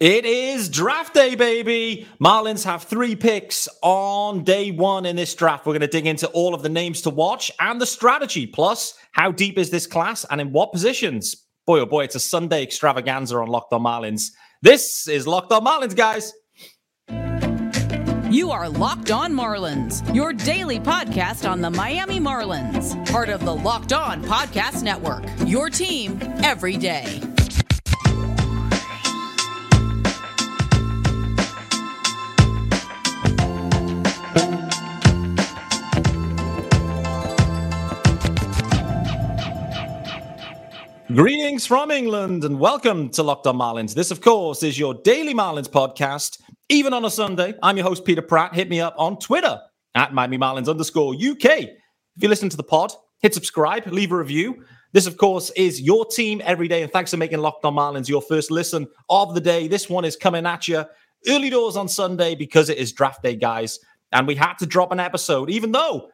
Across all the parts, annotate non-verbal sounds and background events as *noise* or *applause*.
It is draft day, baby. Marlins have three picks on day one in this draft. We're going to dig into all of the names to watch and the strategy, plus how deep is this class and in what positions. Boy, oh boy, it's a Sunday extravaganza on Locked On Marlins. This is Locked On Marlins, guys. You are Locked On Marlins, your daily podcast on the Miami Marlins, part of the Locked On Podcast Network, your team every day. Greetings from England and welcome to Locked On Marlins. This, of course, is your daily Marlins podcast, even on a Sunday. I'm your host, Peter Pratt. Hit me up on Twitter at Miami Marlins underscore UK. If you listen to the pod, hit subscribe, leave a review. This, of course, is your team every day. And thanks for making Locked On Marlins your first listen of the day. This one is coming at you early doors on Sunday because it is draft day, guys. And we had to drop an episode, even though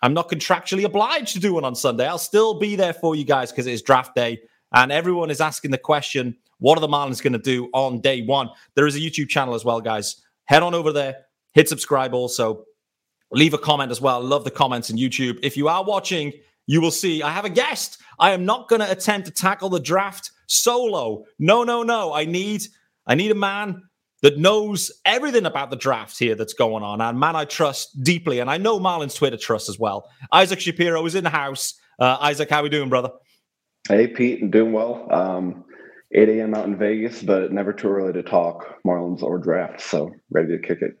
I'm not contractually obliged to do one on Sunday. I'll still be there for you guys because it is draft day. And everyone is asking the question what are the Marlins going to do on day one? There is a YouTube channel as well, guys. Head on over there, hit subscribe also. Leave a comment as well. Love the comments on YouTube. If you are watching, you will see I have a guest. I am not going to attempt to tackle the draft solo. No, no, no. I need I need a man that knows everything about the draft here that's going on, and man I trust deeply, and I know Marlins Twitter trust as well. Isaac Shapiro is in the house. Uh, Isaac, how are we doing, brother? Hey, Pete, doing well. Um, 8 a.m. out in Vegas, but never too early to talk Marlins or draft. So ready to kick it.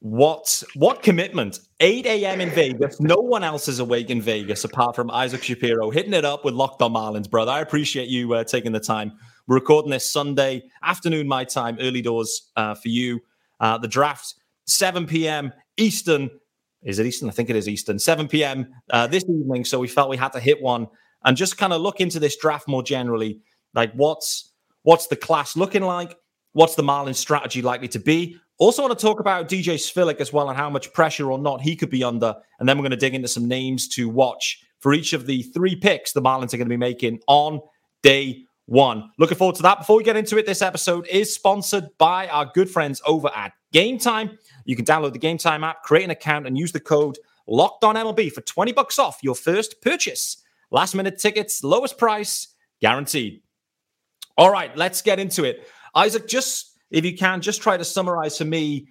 What what commitment? 8 a.m. in Vegas. No one else is awake in Vegas apart from Isaac Shapiro hitting it up with Locked On Marlins, brother. I appreciate you uh, taking the time. We're recording this Sunday afternoon, my time, early doors uh, for you. Uh, the draft, 7 p.m. Eastern. Is it Eastern? I think it is Eastern. 7 p.m. Uh, this evening. So we felt we had to hit one and just kind of look into this draft more generally. Like, what's what's the class looking like? What's the Marlins strategy likely to be? Also, want to talk about DJ Svihlik as well and how much pressure or not he could be under. And then we're going to dig into some names to watch for each of the three picks the Marlins are going to be making on day one. Looking forward to that. Before we get into it, this episode is sponsored by our good friends over at Game Time. You can download the Game Time app, create an account, and use the code Locked On MLB for 20 bucks off your first purchase. Last minute tickets, lowest price, guaranteed. All right, let's get into it. Isaac, just if you can, just try to summarize for me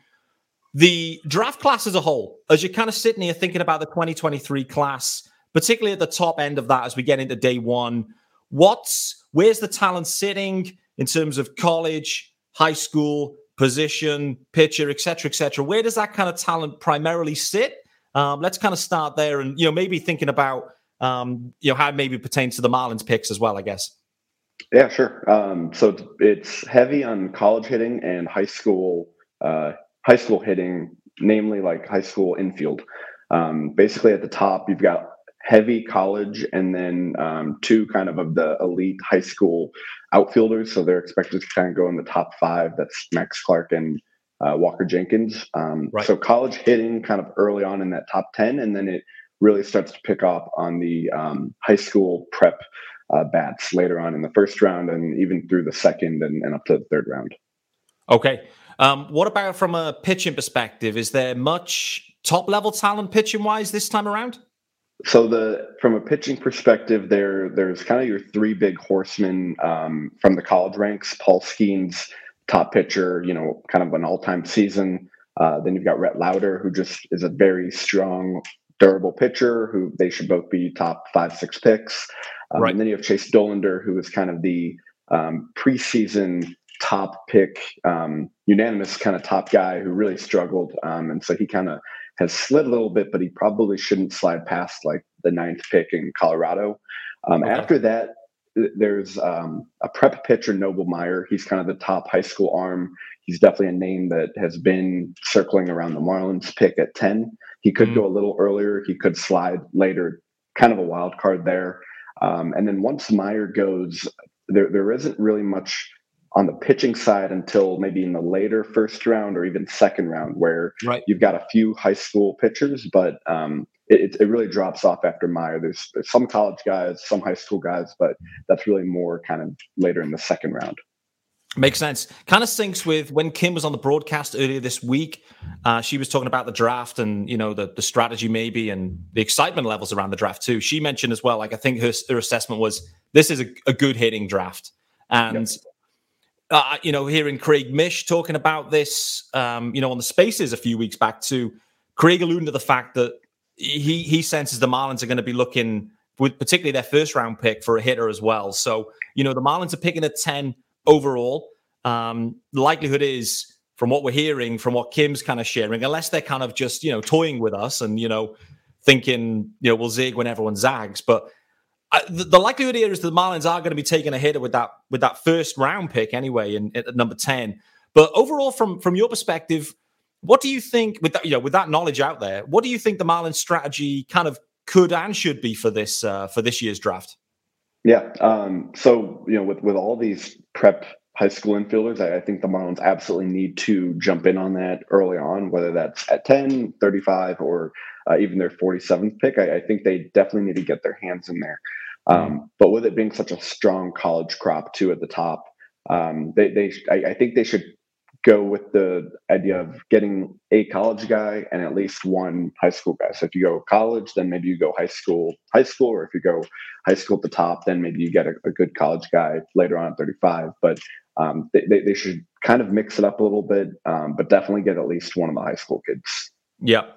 the draft class as a whole, as you're kind of sitting here thinking about the 2023 class, particularly at the top end of that as we get into day one. What's where's the talent sitting in terms of college, high school, position, pitcher, etc., etc.? Where does that kind of talent primarily sit? Um, let's kind of start there, and you know maybe thinking about um, you know how it maybe pertains to the Marlins picks as well. I guess. Yeah, sure. Um, so it's heavy on college hitting and high school uh, high school hitting, namely like high school infield. Um, basically, at the top, you've got heavy college and then um, two kind of of the elite high school outfielders. So they're expected to kind of go in the top five. That's Max Clark and uh, Walker Jenkins. Um, right. So college hitting kind of early on in that top 10, and then it really starts to pick up on the um, high school prep uh, bats later on in the first round and even through the second and, and up to the third round. Okay. Um, what about from a pitching perspective? Is there much top level talent pitching wise this time around? So the from a pitching perspective, there there's kind of your three big horsemen um, from the college ranks. Paul Skenes, top pitcher, you know, kind of an all time season. Uh, then you've got Rhett Lowder, who just is a very strong, durable pitcher. Who they should both be top five, six picks. Um, right. And then you have Chase Dollander, who is kind of the um, preseason top pick, um, unanimous kind of top guy who really struggled, um, and so he kind of has slid a little bit, but he probably shouldn't slide past like the ninth pick in Colorado. Um, okay. After that, there's um, a prep pitcher, Noble Meyer. He's kind of the top high school arm. He's definitely a name that has been circling around the Marlins pick at 10. He could mm. go a little earlier, he could slide later, kind of a wild card there. Um, and then once Meyer goes, there, there isn't really much on the pitching side until maybe in the later first round or even second round, where right. you've got a few high school pitchers, but um, it, it really drops off after Meyer. There's, there's some college guys, some high school guys, but that's really more kind of later in the second round. Makes sense. Kind of syncs with when Kim was on the broadcast earlier this week. Uh, she was talking about the draft and you know the the strategy maybe and the excitement levels around the draft too. She mentioned as well. Like I think her her assessment was this is a, a good hitting draft, and yep. uh, you know hearing Craig Mish talking about this, um, you know on the Spaces a few weeks back too. Craig alluding to the fact that he he senses the Marlins are going to be looking with particularly their first round pick for a hitter as well. So you know the Marlins are picking at ten overall. Um, the likelihood is, from what we're hearing, from what Kim's kind of sharing, unless they're kind of just you know toying with us and you know thinking you know we'll zig when everyone zags, but uh, the, the, likelihood here is the Marlins are going to be taking a hitter with that with that first round pick anyway, in, at number ten. But overall, from from your perspective, what do you think with that you know with that knowledge out there? What do you think the Marlins strategy kind of could and should be for this uh, for this year's draft? Yeah. Um, so you know, with with all these prep high school infielders, I, I, think the Marlins absolutely need to jump in on that early on, whether that's at 10, 35, or uh, even their 47th pick. I, I, think they definitely need to get their hands in there. Um, mm-hmm. But with it being such a strong college crop too at the top, um, they, they I, I think they should go with the idea of getting a college guy and at least one high school guy. So if you go college, then maybe you go high school, high school, or if you go high school at the top, then maybe you get a, a good college guy later on at 35. But um, they, they, they, should kind of mix it up a little bit, um, but definitely get at least one of the high school kids. Yeah.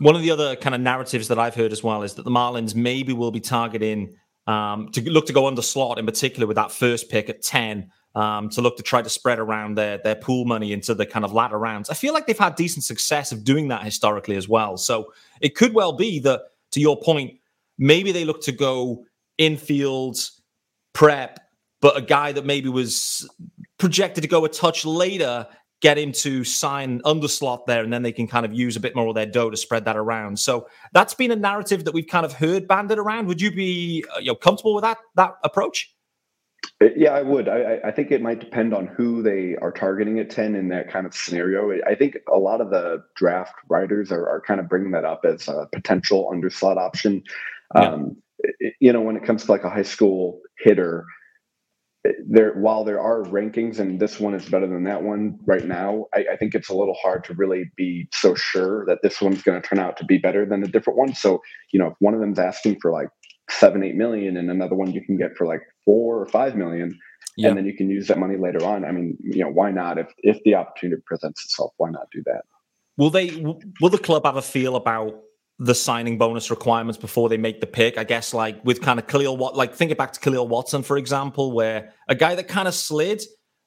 One of the other kind of narratives that I've heard as well is that the Marlins maybe will be targeting um, to look to go under slot in particular with that first pick at 10 um, to look to try to spread around their their pool money into the kind of latter rounds. I feel like they've had decent success of doing that historically as well. So it could well be that, to your point, maybe they look to go infield prep, but a guy that maybe was projected to go a touch later, get him to sign under slot there, and then they can kind of use a bit more of their dough to spread that around. So that's been a narrative that we've kind of heard banded around. Would you be uh, you know comfortable with that that approach? Yeah, I would. I, I think it might depend on who they are targeting at 10 in that kind of scenario. I think a lot of the draft writers are, are kind of bringing that up as a potential underslot option. Yeah. Um, you know, when it comes to like a high school hitter, there while there are rankings and this one is better than that one right now, I, I think it's a little hard to really be so sure that this one's going to turn out to be better than a different one. So, you know, if one of them's asking for like seven, eight million, and another one you can get for like four or five million, yeah. and then you can use that money later on. I mean, you know, why not? If if the opportunity presents itself, why not do that? Will they? Will the club have a feel about the signing bonus requirements before they make the pick? I guess like with kind of Kahlil Wat, like think it back to Kahlil Watson, for example, where a guy that kind of slid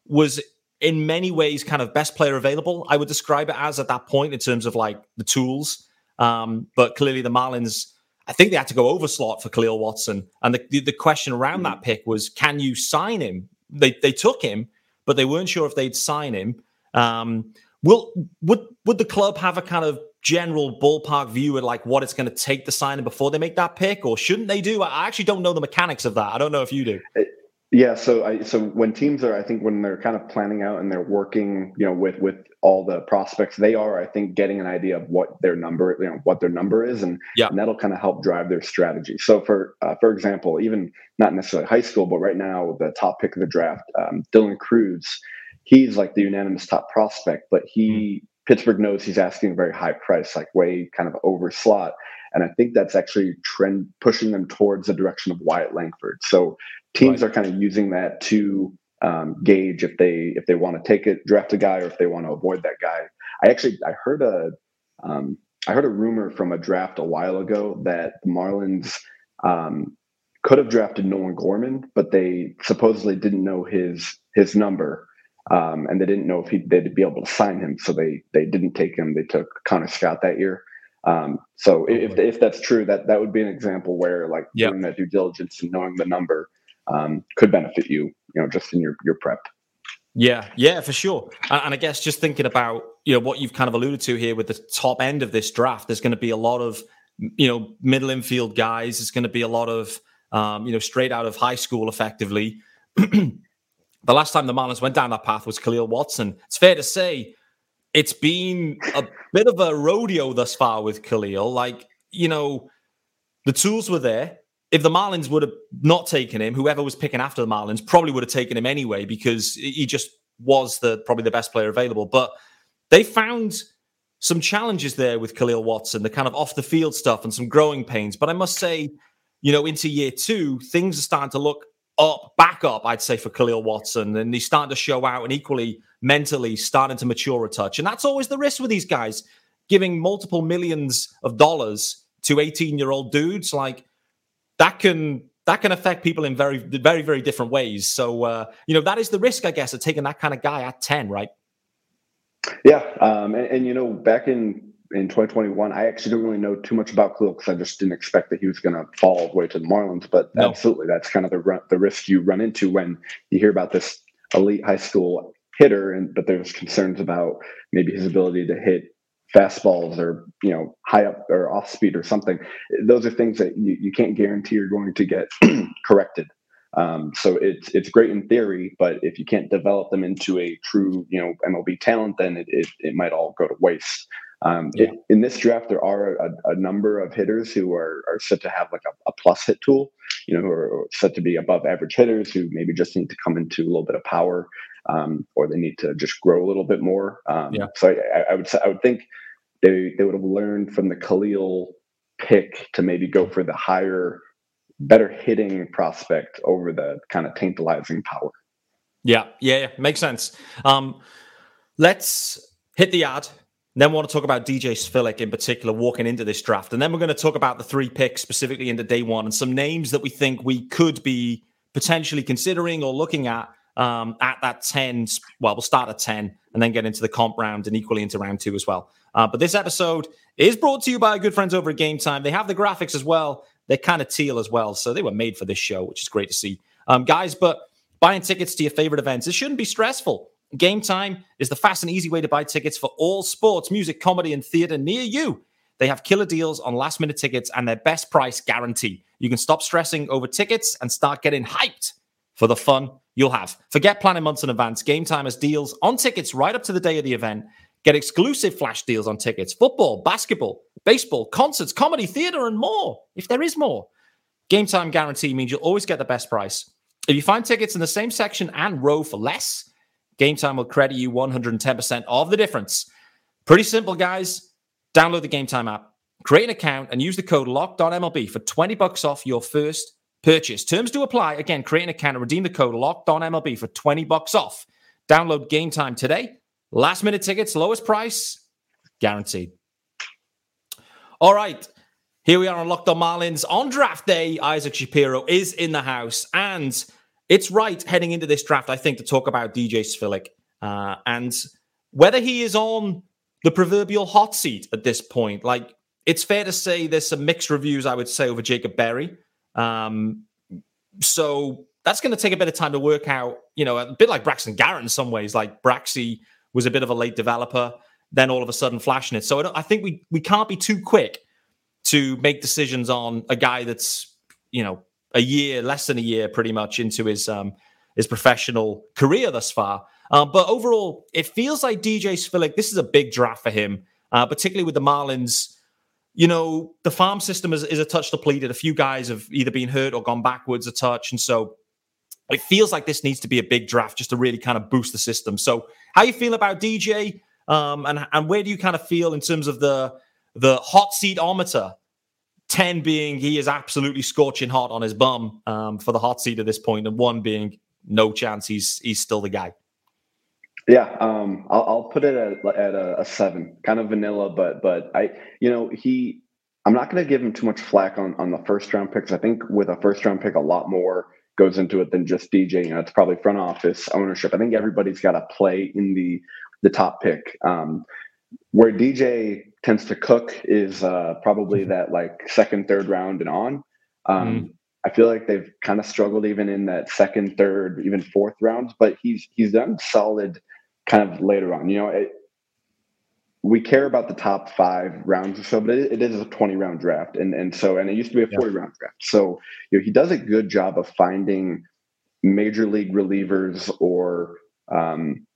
was in many ways kind of best player available. I would describe it as at that point in terms of like the tools. Um, but clearly the Marlins I think they had to go over slot for Kahlil Watson. And the, the, the question around mm. that pick was, can you sign him? They they took him, but they weren't sure if they'd sign him. Um, will would would the club have a kind of general ballpark view of like what it's going to take to sign him before they make that pick, or shouldn't they do? I actually don't know the mechanics of that. I don't know if you do. Yeah, so I so when teams are, I think when they're kind of planning out and they're working, you know, with with all the prospects, they are, I think, getting an idea of what their number, you know, what their number is, and, yeah. and that'll kind of help drive their strategy. So for uh, for example, even not necessarily high school, but right now the top pick of the draft, um, Dylan Crews, he's like the unanimous top prospect, but he mm-hmm. Pittsburgh knows he's asking a very high price, like way kind of over slot. And I think that's actually trend pushing them towards the direction of Wyatt Langford. So teams right. are kind of using that to um, gauge if they if they want to take it, draft a guy, or if they want to avoid that guy. I actually I heard a um, I heard a rumor from a draft a while ago that the Marlins um, could have drafted Nolan Gorman, but they supposedly didn't know his his number, um, and they didn't know if he, they'd be able to sign him, so they they didn't take him. They took Connor Scott that year. Um, so if if that's true, that that would be an example where like yep. doing that due diligence and knowing the number um, could benefit you, you know, just in your your prep. Yeah, yeah, for sure. And, and, I guess just thinking about you know what you've kind of alluded to here with the top end of this draft, there's going to be a lot of you know middle infield guys. There's going to be a lot of um, you know straight out of high school, effectively. *clears throat* the last time the Marlins went down that path was Kahlil Watson. It's fair to say it's been a bit of a rodeo thus far with Kahlil. Like, you know, the tools were there. If the Marlins would have not taken him, whoever was picking after the Marlins probably would have taken him anyway because he just was the probably the best player available. But they found some challenges there with Kahlil Watson, the kind of off the field stuff and some growing pains. But I must say, you know, into year two, things are starting to look up, back up, I'd say, for Khalil Watson. And he's starting to show out and equally mentally starting to mature a touch. And that's always the risk with these guys, giving multiple millions of dollars to 18 year old dudes. Like that can that can affect people in very, very, very different ways. So, uh, you know, that is the risk, I guess, of taking that kind of guy at 10, right? Yeah. Um, and, and, you know, back in, in 2021, I actually don't really know too much about Kahlil because I just didn't expect that he was going to fall all the way to the Marlins. But no. absolutely, that's kind of the, run, the risk you run into when you hear about this elite high school hitter, and but there's concerns about maybe his ability to hit fastballs or you know high up or off speed or something those are things that you, you can't guarantee you're going to get *clears throat* corrected. Um, so it's it's great in theory but if you can't develop them into a true you know mlb talent then it, it, it might all go to waste. Um, yeah. it, in this draft there are a, a, number of hitters who are, are set to have like a, a plus hit tool you know who are set to be above average hitters who maybe just need to come into a little bit of power um, or they need to just grow a little bit more um, yeah. so I, I would say i would think they they would have learned from the Kahlil pick to maybe go for the higher, better hitting prospect over the kind of tantalizing power. Yeah, yeah, yeah. makes sense. Um, let's hit the ad. Then we want to talk about DJ Svihlik in particular walking into this draft. And then we're going to talk about the three picks specifically into day one and some names that we think we could be potentially considering or looking at um, at that 10. Well, we'll start at 10 and then get into the comp round and equally into round two as well. Uh, but this episode is brought to you by good friends over at Game Time. They have the graphics as well. They're kind of teal as well. So they were made for this show, which is great to see. Um, guys, but buying tickets to your favorite events, it shouldn't be stressful. Game Time is the fast and easy way to buy tickets for all sports, music, comedy, and theater near you. They have killer deals on last minute tickets and their best price guarantee. You can stop stressing over tickets and start getting hyped for the fun you'll have. Forget planning months in advance. Game Time has deals on tickets right up to the day of the event. Get exclusive flash deals on tickets, football, basketball, baseball, concerts, comedy, theater, and more, if there is more. Game time guarantee means you'll always get the best price. If you find tickets in the same section and row for less, Game Time will credit you 110% of the difference. Pretty simple, guys. Download the Game Time app, create an account, and use the code LOCKEDONMLB for 20 bucks off your first purchase. Terms do apply. Again, create an account and redeem the code locked on MLB for 20 bucks off. Download Game Time today Last minute tickets, lowest price, guaranteed. All right. Here we are on Locked on Marlins. On draft day, Isaac Shapiro is in the house. And it's right heading into this draft, I think, to talk about DJ Svihlik uh, and whether he is on the proverbial hot seat at this point. Like, it's fair to say there's some mixed reviews, I would say, over Jacob Berry. Um, so that's going to take a bit of time to work out, you know, a bit like Braxton Garrett in some ways. Like, Braxy was a bit of a late developer, then all of a sudden flashing it. So I, I think we we can't be too quick to make decisions on a guy that's you know a year, less than a year, pretty much into his um, his professional career thus far. Uh, but overall, it feels like DJ Svihlik. This is a big draft for him, uh, particularly with the Marlins. You know, the farm system is, is a touch depleted. A few guys have either been hurt or gone backwards a touch, and so it feels like this needs to be a big draft just to really kind of boost the system. So, how you feel about DJ, um, and and where do you kind of feel in terms of the the hot seat ometer? Ten being he is absolutely scorching hot on his bum um, for the hot seat at this point, and one being no chance he's he's still the guy. Yeah, um, I'll, I'll, put it at, at a, a, seven, kind of vanilla, but but I, you know, he, I'm not going to give him too much flack on on the first round picks. I think with a first round pick, a lot more goes into it than just DJ. You know, it's probably front office ownership. I think everybody's got to play in the the top pick. Um, where DJ tends to cook is uh, probably mm-hmm. that like second, third round and on. Um, mm. I feel like they've kind of struggled even in that second, third, even fourth rounds, but he's he's done solid kind of later on. You know, it, we care about the top five rounds or so, but it, it is a 20 round draft. And, and so, and it used to be a 40 yeah. round draft. So, you know, he does a good job of finding major league relievers or um,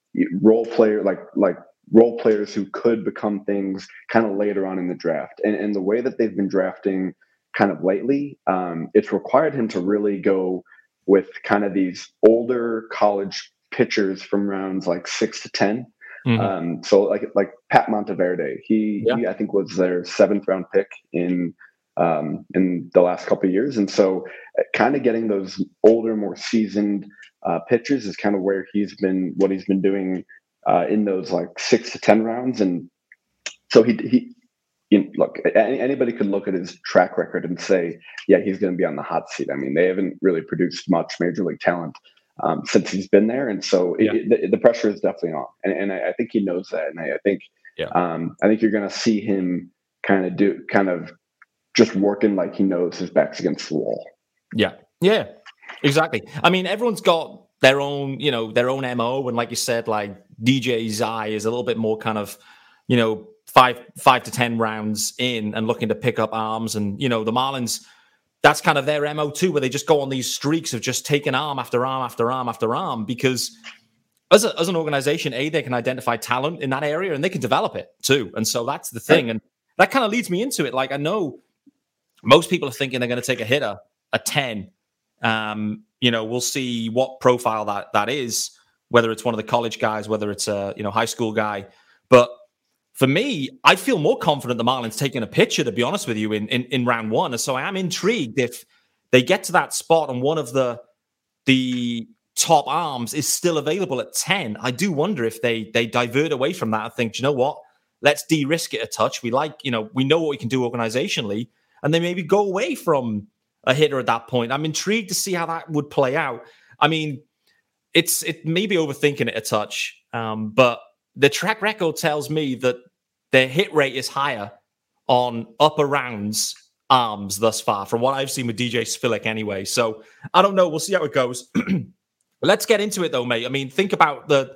role player, like, like role players who could become things kind of later on in the draft. And, and the way that they've been drafting kind of lately, um, it's required him to really go with kind of these older college pitchers from rounds like six to 10 mm-hmm. um, so like like Pat Monteverde, he, yeah. he I think was their seventh round pick in um, in the last couple of years, and so uh, kind of getting those older, more seasoned uh, pitchers is kind of where he's been what he's been doing uh, in those like six to ten rounds, and so he he you know, look, anybody could look at his track record and say, yeah, he's going to be on the hot seat. I mean, they haven't really produced much major league talent um, since he's been there, and so yeah. it, the, the, pressure is definitely on, and, and I, I, think he knows that, and I, I think, yeah. um, I think you're going to see him kind of do, kind of just working like he knows his back's against the wall. Yeah, yeah, exactly. I mean, everyone's got their own, you know, their own mo, and like you said, like DJ's eye is a little bit more kind of, you know five five to ten rounds in and looking to pick up arms. And you know, the Marlins, that's kind of their mo too, where they just go on these streaks of just taking arm after arm after arm after arm because. As, a, as an organization, A, they can identify talent in that area and they can develop it too. And so that's the thing. And that kind of leads me into it. Like, I know most people are thinking they're going to take a hitter, a 10. Um, you know, we'll see what profile that that is, whether it's one of the college guys, whether it's a, you know, high school guy. But for me, I feel more confident the Marlins taking a pitcher, to be honest with you, in, in, in round one. And so I am intrigued if they get to that spot and one of the the top arms is still available at 10. I do wonder if they they divert away from that and think, you know what? Let's de-risk it a touch. We like, you know, we know what we can do organizationally, and they maybe go away from a hitter at that point. I'm intrigued to see how that would play out. I mean, it's it may be overthinking it a touch, um, but the track record tells me that their hit rate is higher on upper rounds arms thus far, from what I've seen with DJ Svihlik anyway. So I don't know. We'll see how it goes. *clears throat* Let's get into it though, mate. I mean, think about the,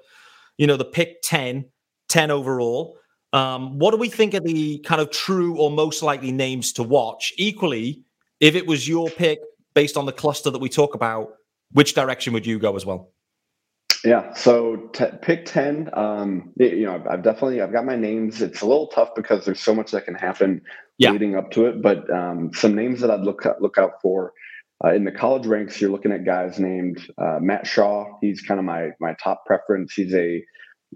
you know, the pick 10, 10 overall. Um, what do we think of the kind of true or most likely names to watch? Equally, if it was your pick based on the cluster that we talk about, which direction would you go as well? Yeah. So t- pick 10, um, you know, I've, I've, definitely, I've got my names. It's a little tough because there's so much that can happen yeah. leading up to it, but um, some names that I'd look, look out for uh, in the college ranks, you're looking at guys named uh, Matt Shaw. He's kind of my, my top preference. He's a,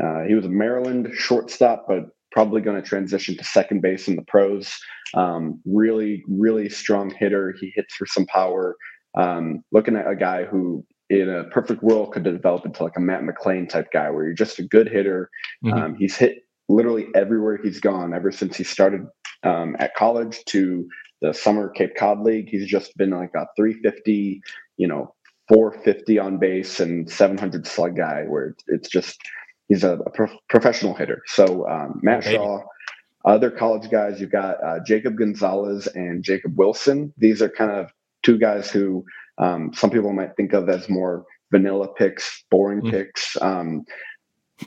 uh, he was a Maryland shortstop, but probably going to transition to second base in the pros. Um, really, really strong hitter. He hits for some power. Um, looking at a guy who in a perfect world could develop into like a Matt McLain type guy where you're just a good hitter. Mm-hmm. Um, he's hit literally everywhere he's gone ever since he started um, at college to the summer Cape Cod League. He's just been like a 350, you know, 450 on base and 700 slug guy where it's just he's a, a pro- professional hitter. So um, Matt Shaw. Other college guys, you've got uh, Jacob Gonzalez and Jacob Wilson. These are kind of two guys who um, some people might think of as more vanilla picks, boring mm. picks, um,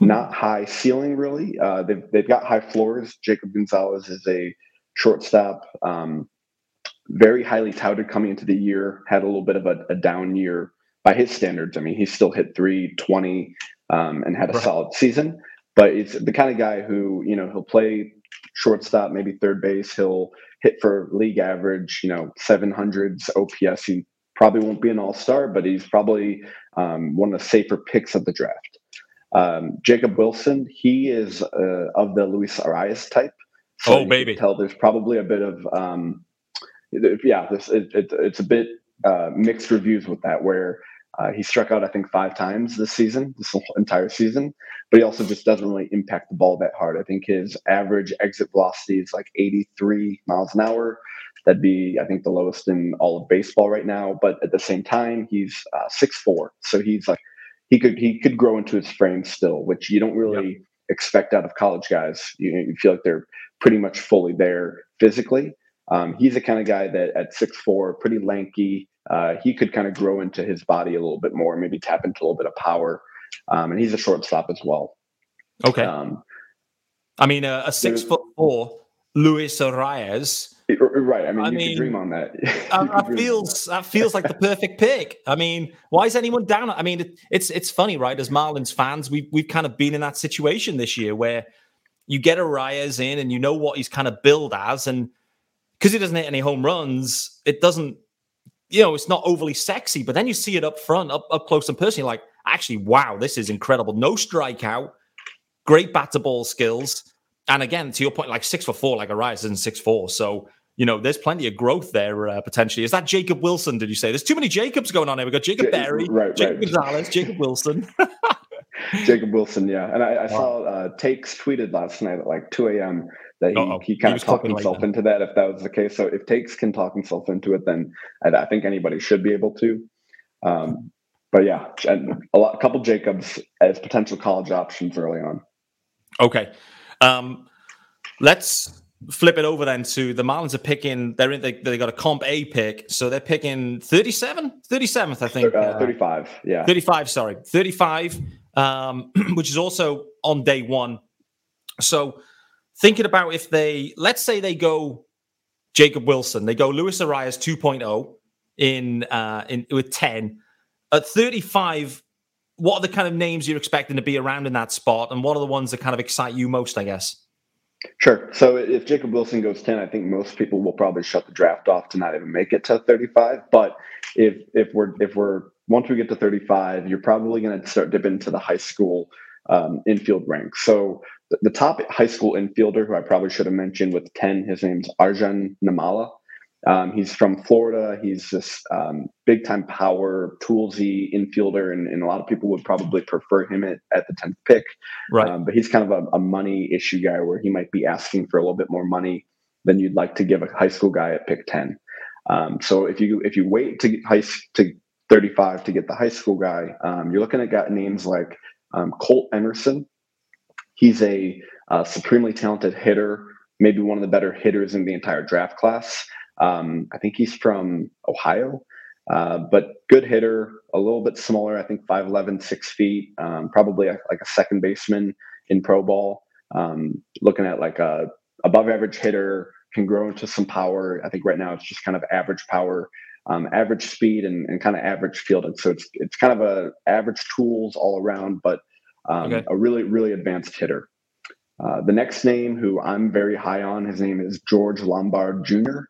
not high ceiling really. Uh, they've they've got high floors. Jacob Gonzalez is a shortstop, um, very highly touted coming into the year. Had a little bit of a, a down year by his standards. I mean, he still hit 320 um, and had a right. solid season. But it's the kind of guy who you know he'll play shortstop, maybe third base. He'll hit for league average, you know, 700s OPS. He probably won't be an all star, but he's probably um, one of the safer picks of the draft. Um, Jacob Wilson, he is uh, of the Luis Arraez type. So oh, baby. Tell there's probably a bit of, um, yeah, this, it, it, it's a bit uh, mixed reviews with that, where uh, he struck out, I think, five times this season, this entire season, but he also just doesn't really impact the ball that hard. I think his average exit velocity is like 83 miles an hour. That'd be, I think, the lowest in all of baseball right now. But at the same time, he's uh, six four, so he's like he could he could grow into his frame still, which you don't really yep. expect out of college guys. You, you, feel like they're pretty much fully there physically. Um, he's the kind of guy that at six four, pretty lanky, uh, he could kind of grow into his body a little bit more, maybe tap into a little bit of power. Um, and he's a shortstop as well. Okay. Um, I mean, uh, a six foot four Luis *laughs* Right. I mean, I you mean, dream on that. *laughs* that feels that feels like the perfect pick. I mean, why is anyone down? I mean, it, it's it's funny, right? As Marlins fans, we've we've kind of been in that situation this year where you get Arraez in and you know what he's kind of billed as, and because he doesn't hit any home runs, it doesn't, you know, it's not overly sexy. But then you see it up front, up up close and personal, like actually, wow, this is incredible. No strikeout, great bat to ball skills. And again, to your point, like six for four, like Arraez isn't six four. So, you know, there's plenty of growth there uh, potentially. Is that Jacob Wilson? Did you say there's too many Jacobs going on here? We got Jacob Berry, right, Jacob right. Gonzalez, Jacob Wilson. *laughs* Jacob Wilson, yeah. And I, I saw uh, Takes tweeted last night at like 2 a.m. that he, he kind of talked himself like into that if that was the case. So if Takes can talk himself into it, then I, I think anybody should be able to. Um, but yeah, and a, lot, a couple Jacobs as potential college options early on. Okay. Um, let's flip it over then to the Marlins are picking, they're in, they, they got a comp A pick. So they're picking 37, 37th, I think. Uh, 35. Yeah. 35, sorry. 35 um, *clears throat* which is also on day one. So thinking about if they, let's say they go Jacob Wilson, they go Luis Arraez 2.0 in uh, in with 10 at 35. What are the kind of names you're expecting to be around in that spot, and what are the ones that kind of excite you most? I guess. Sure. So if Jacob Wilson goes 10, I think most people will probably shut the draft off to not even make it to 35. But if if we're if we're once we get to 35, you're probably going to start dip into the high school um, infield ranks. So the, the, top high school infielder, who I probably should have mentioned with 10, his name's Arjun Nimmala. Um, he's from Florida. He's this um, big time power, toolsy infielder, and, and, a lot of people would probably prefer him at, at the 10th pick. Right. Um, but he's kind of a, a, money issue guy where he might be asking for a little bit more money than you'd like to give a high school guy at pick 10. Um, so if you if you wait to high to 35 to get the high school guy. Um, you're looking at got names like um, Colt Emerson. He's a uh, supremely talented hitter, maybe one of the better hitters in the entire draft class. Um, I think he's from Ohio, uh, but good hitter, a little bit smaller. I think 5'11, 6 feet, um, probably a, like a second baseman in pro ball. Um, looking at like a above average hitter, can grow into some power. I think right now it's just kind of average power um, average speed and, and kind of average fielding. So it's it's kind of a average tools all around, but um, okay. a really really advanced hitter. Uh, the next name, who I'm very high on, his name is George Lombard Jr.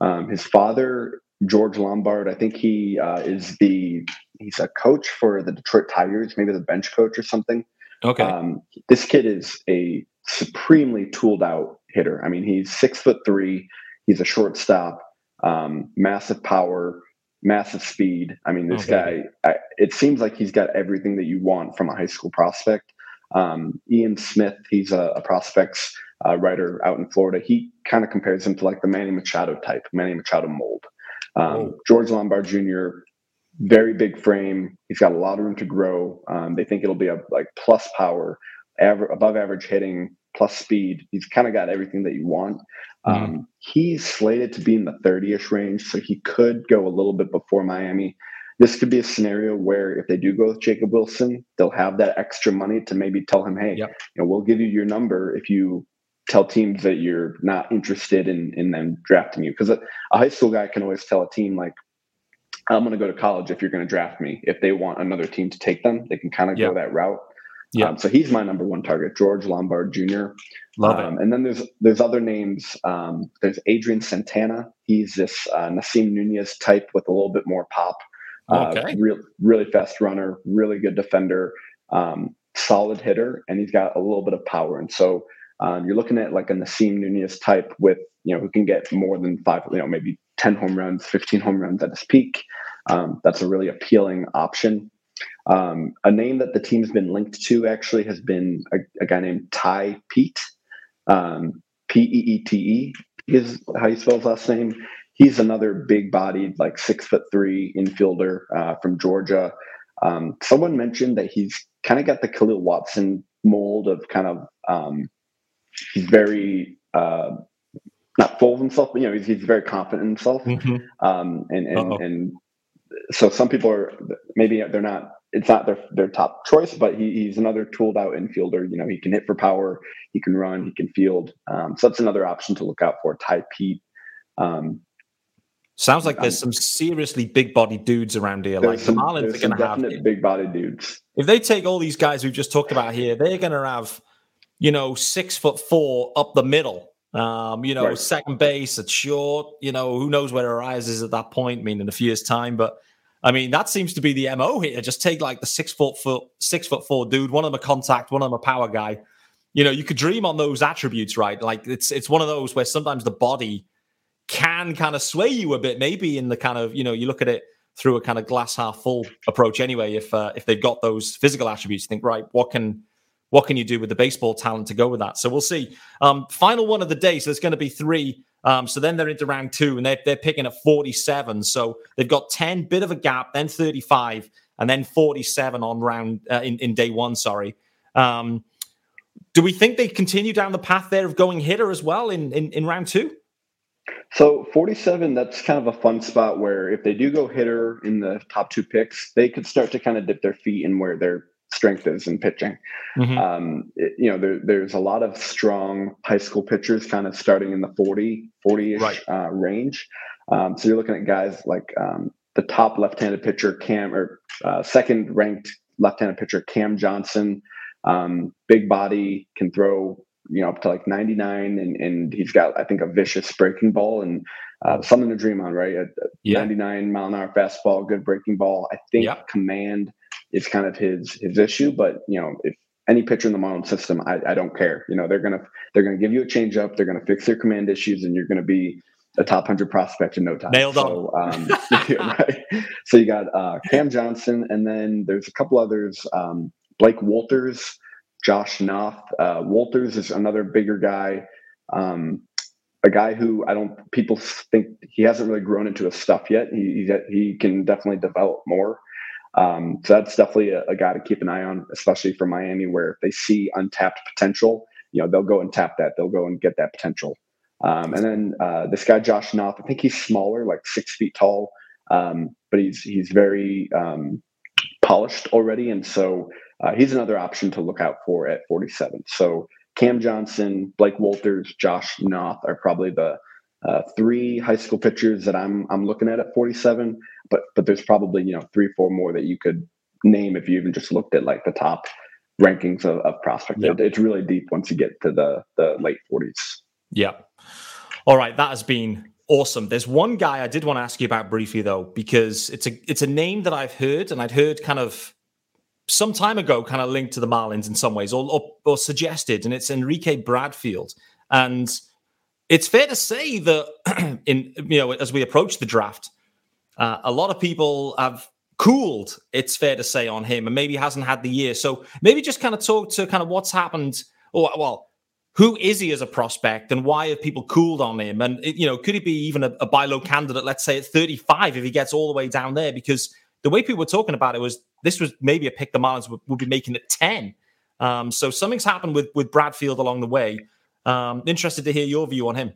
Um, his father, George Lombard, I think he uh, is the he's a coach for the Detroit Tigers, maybe the bench coach or something. Okay. Um, this kid is a supremely tooled out hitter. I mean, he's six foot three. He's a shortstop um, massive power, massive speed. I mean, this okay. guy, I, it seems like he's got everything that you want from a high school prospect. Um, Ian Smith, he's a, a prospects uh, writer out in Florida. He kind of compares him to like the Manny Machado type, Manny Machado mold. Um, oh. George Lombard Jr., very big frame. He's got a lot of room to grow. Um, they think it'll be a like plus power, aver- above average hitting, plus speed. He's kind of got everything that you want. Mm-hmm. Um, he's slated to be in the 30ish range, so he could go a little bit before Miami. This could be a scenario where if they do go with Jacob Wilson, they'll have that extra money to maybe tell him, hey, yep. you know, we'll give you your number if you tell teams that you're not interested in in them drafting you. Because a, a high school guy can always tell a team like, I'm going to go to college if you're going to draft me. If they want another team to take them, they can kind of yep. go that route. Yeah. Um, so he's my number one target, George Lombard Jr. Love um, it. And then there's there's other names. Um, there's Adrian Santana. He's this uh, Nasim Nunez type with a little bit more pop. Uh, okay. Real, really fast runner, really good defender, um, solid hitter, and he's got a little bit of power. And so um, you're looking at like a Nasim Nunez type with you know who can get more than five, you know, maybe 10 home runs, 15 home runs at his peak. Um, that's a really appealing option. Um, a name that the team's been linked to actually has been a, a guy named Ty Peete. Um, P E E T E is how you spell his last name. He's another big bodied, like six foot three infielder uh, from Georgia. Um, someone mentioned that he's kind of got the Kahlil Watson mold of kind of um, he's very uh, not full of himself, but you know he's, he's very confident in himself, mm-hmm. um, and and, and so some people are maybe they're not it's not their their top choice, but he, he's another tooled out infielder. You know, he can hit for power, he can run, he can field. Um, so that's another option to look out for. Ty Peete. Um, Sounds like there's um, some seriously big body dudes around here. Like some, the Marlins are going to have big body dudes. If they take all these guys we've just talked about here, they're going to have, you know, six foot four up the middle. Um, you know, right. second base at short. You know, who knows where Arraez is at that point? I mean, in a few years' time, but I mean, that seems to be the mo here. Just take like the six foot foot six foot four dude. One of them a contact, one of them a power guy. You know, you could dream on those attributes, right? Like it's it's one of those where sometimes the body can kind of sway you a bit, maybe in the kind of you know you look at it through a kind of glass half full approach. Anyway, if uh, if they've got those physical attributes, think right, what can what can you do with the baseball talent to go with that? So we'll see. Um, final one of the day. So there's going to be three. Um, so then they're into round two and they're, they're picking at 47. So they've got 10, bit of a gap, then 35, and then 47 on round uh, in, in day one. Sorry. Um, do we think they continue down the path there of going hitter as well in, in, in round two? So 47, that's kind of a fun spot where if they do go hitter in the top two picks, they could start to kind of dip their feet in where they're strength is in pitching. Mm-hmm. Um, it, you know, there, there's a lot of strong high school pitchers kind of starting in the 40, 40 ish right. uh, range. Um, so you're looking at guys like um, the top left handed pitcher, Cam, or uh, second ranked left handed pitcher, Cam Johnson. Um, big body, can throw, you know, up to like 99, and, and he's got, I think, a vicious breaking ball and uh, something to dream on, right? A, yeah. 99 mile an hour fastball, good breaking ball. I think yep. command is kind of his his issue. But you know, if any pitcher in the Marlin system, I, I don't care. You know, they're gonna they're gonna give you a changeup, they're gonna fix their command issues, and you're gonna be a top hundred prospect in no time. Nailed so, um, *laughs* right. So you got uh, Cam Johnson, and then there's a couple others. Um, Blake Wolters, Josh Knoth. Uh, Wolters is another bigger guy. Um, a guy who I don't people think he hasn't really grown into his stuff yet. He he, he can definitely develop more. Um, so that's definitely a, a, guy to keep an eye on, especially for Miami, where if they see untapped potential, you know, they'll go and tap that. They'll go and get that potential. Um, and then uh, this guy Josh Knoth, I think he's smaller, like six feet tall, um, but he's he's very um, polished already, and so uh, he's another option to look out for at 47. So Cam Johnson, Blake Wolters, Josh Knoth are probably the uh, three high school pitchers that I'm I'm looking at at 47 but but there's probably you know three four more that you could name if you even just looked at like the top rankings of, of prospect. It, it's really deep once you get to the the late 40s. Yeah. All right, that has been awesome. There's one guy I did want to ask you about briefly though, because it's a it's a name that I've heard and I'd heard kind of some time ago, kind of linked to the Marlins in some ways, or, or, or suggested, and it's Enrique Bradfield. And it's fair to say that *clears throat* in you know as we approach the draft, uh, a lot of people have cooled, it's fair to say, on him, and maybe hasn't had the year. So maybe just kind of talk to kind of what's happened, or well, who is he as a prospect, and why have people cooled on him? And you know, could he be even a, a buy low candidate? Let's say at 35 if he gets all the way down there, because the way people were talking about it was this was maybe a pick the Marlins would, would be making at 10. Um, so something's happened with with Bradfield along the way. Um, interested to hear your view on him.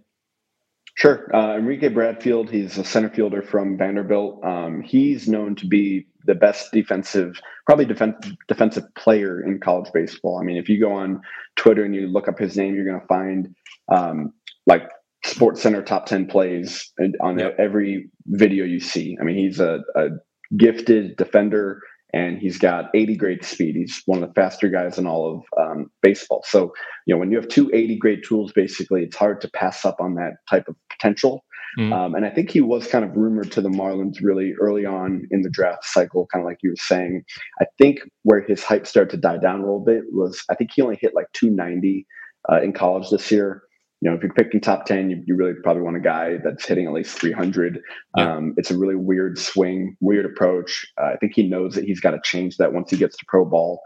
Sure. Uh, Enrique Bradfield, he's a center fielder from Vanderbilt. Um, he's known to be the best defensive, probably defensive defensive player in college baseball. I mean, if you go on Twitter and you look up his name, you're going to find um, like Sports Center top 10 plays on yep. every video you see. I mean, he's a, a gifted defender and he's got 80 grade speed. He's one of the faster guys in all of um, baseball. So, you know, when you have two 80 grade tools, basically, it's hard to pass up on that type of potential. Mm. Um, and I think he was kind of rumored to the Marlins really early on in the draft cycle, kind of like you were saying. I think where his hype started to die down a little bit was I think he only hit like 290 uh, in college this year you know, if you're picking top 10, you, you really probably want a guy that's hitting at least 300. Yeah. Um, it's a really weird swing, weird approach. Uh, I think he knows that he's got to change that once he gets to pro ball.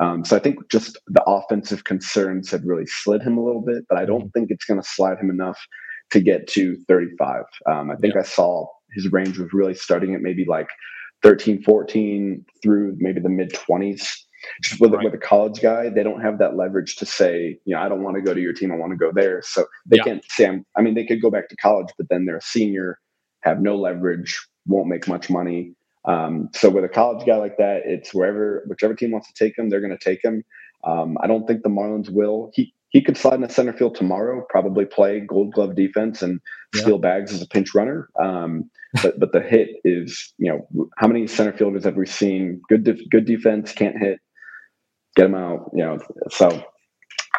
Um, so I think just the offensive concerns have really slid him a little bit, but I don't mm-hmm. think it's going to slide him enough to get to 35. Um, I think yeah. I saw his range was really starting at maybe like 13, 14 through maybe the mid 20s. Just with, right. with a college guy, they don't have that leverage to say, you know, I don't want to go to your team. I want to go there. So they yeah. can't say, I'm, I mean, they could go back to college, but then they're a senior, have no leverage, won't make much money. Um, so with a college guy like that, it's wherever, whichever team wants to take him, they're going to take him. Um, I don't think the Marlins will. He he could slide in the center field tomorrow, probably play Gold Glove defense and yeah. steal bags as a pinch runner. Um, but but the hit is, you know, how many center fielders have we seen? Good def- good defense can't hit get him out. You know, so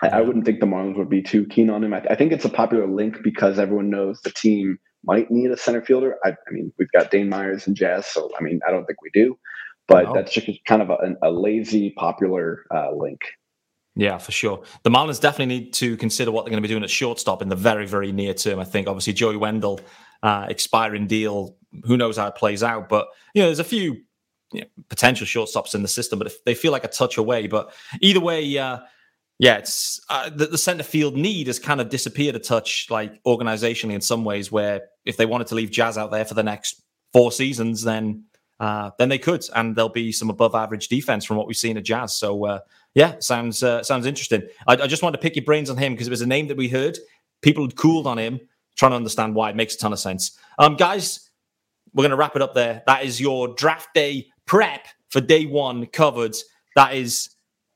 I, wouldn't think the Marlins would be too keen on him. I, I, think it's a popular link because everyone knows the team might need a center fielder. I, I mean, we've got Dane Myers and Jazz, so I mean, I don't think we do, but no. that's just kind of a, a lazy popular uh, link. Yeah, for sure. The Marlins definitely need to consider what they're going to be doing at shortstop in the very, very near term. I think obviously Joey Wendle uh, expiring deal. Who knows how it plays out? But you know, there's a few you know, potential shortstops in the system, but if they feel like a touch away. But either way, uh, yeah, it's uh, the, the, center field need has kind of disappeared a touch, like organizationally in some ways. Where if they wanted to leave Jazz out there for the next four seasons, then uh, then they could, and there'll be some above average defense from what we've seen at Jazz. So uh, yeah, sounds uh, sounds interesting. I, I, just wanted to pick your brains on him because it was a name that we heard. People had cooled on him, trying to understand why. It makes a ton of sense. Um, guys, we're going to wrap it up there. That is your draft day prep for day one covered. That is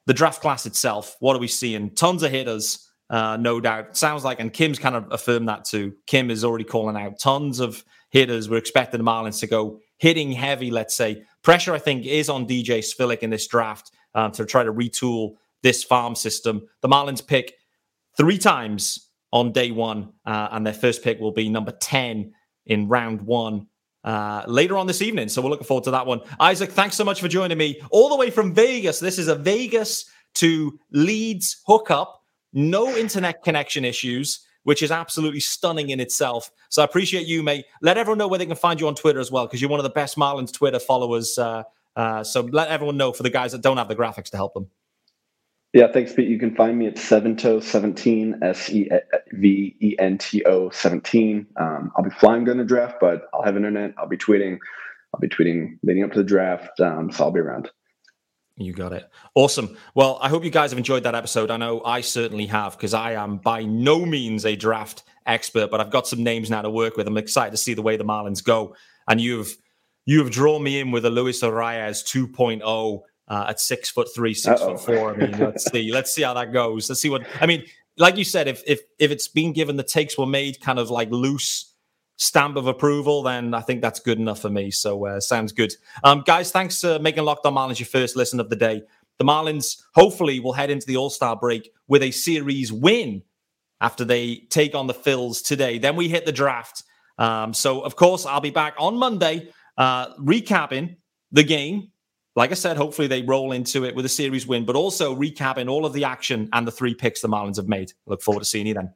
the draft class itself. What are we seeing? Tons of hitters, uh, no doubt. Sounds like, and Kim's kind of affirmed that too. Kim is already calling out tons of hitters. We're expecting the Marlins to go hitting heavy, let's say. Pressure, I think, is on DJ Svihlik in this draft um, to try to retool this farm system. The Marlins pick three times on day one, uh, and their first pick will be number 10 in round one uh, later on this evening. So we're looking forward to that one. Isaac, thanks so much for joining me all the way from Vegas. This is a Vegas to Leeds hookup, no internet connection issues, which is absolutely stunning in itself. So I appreciate you, mate. Let everyone know where they can find you on Twitter as well, because you're one of the best Marlins Twitter followers. Uh, uh, so let everyone know for the guys that don't have the graphics to help them. Yeah, thanks, Pete. You can find me at Sevento17, S E V E N T O 17. Um, I'll be flying during the draft, but I'll have internet. I'll be tweeting. I'll be tweeting leading up to the draft. Um, so I'll be around. You got it. Awesome. Well, I hope you guys have enjoyed that episode. I know I certainly have because I am by no means a draft expert, but I've got some names now to work with. I'm excited to see the way the Marlins go. And you've you've drawn me in with a Luis Arraez 2.0 uh, at six foot three, 6 Uh-oh. foot four. I mean, let's see, let's see how that goes. Let's see what I mean. Like you said, if if if it's been given the takes were made kind of like loose stamp of approval, then I think that's good enough for me. So uh, sounds good, um, guys. Thanks for making Locked On Marlins your first listen of the day. The Marlins hopefully will head into the All Star break with a series win after they take on the Phils today. Then we hit the draft. Um, so of course I'll be back on Monday uh, recapping the game like I said, hopefully they roll into it with a series win, but also recapping all of the action and the three picks the Marlins have made. Look forward to seeing you then.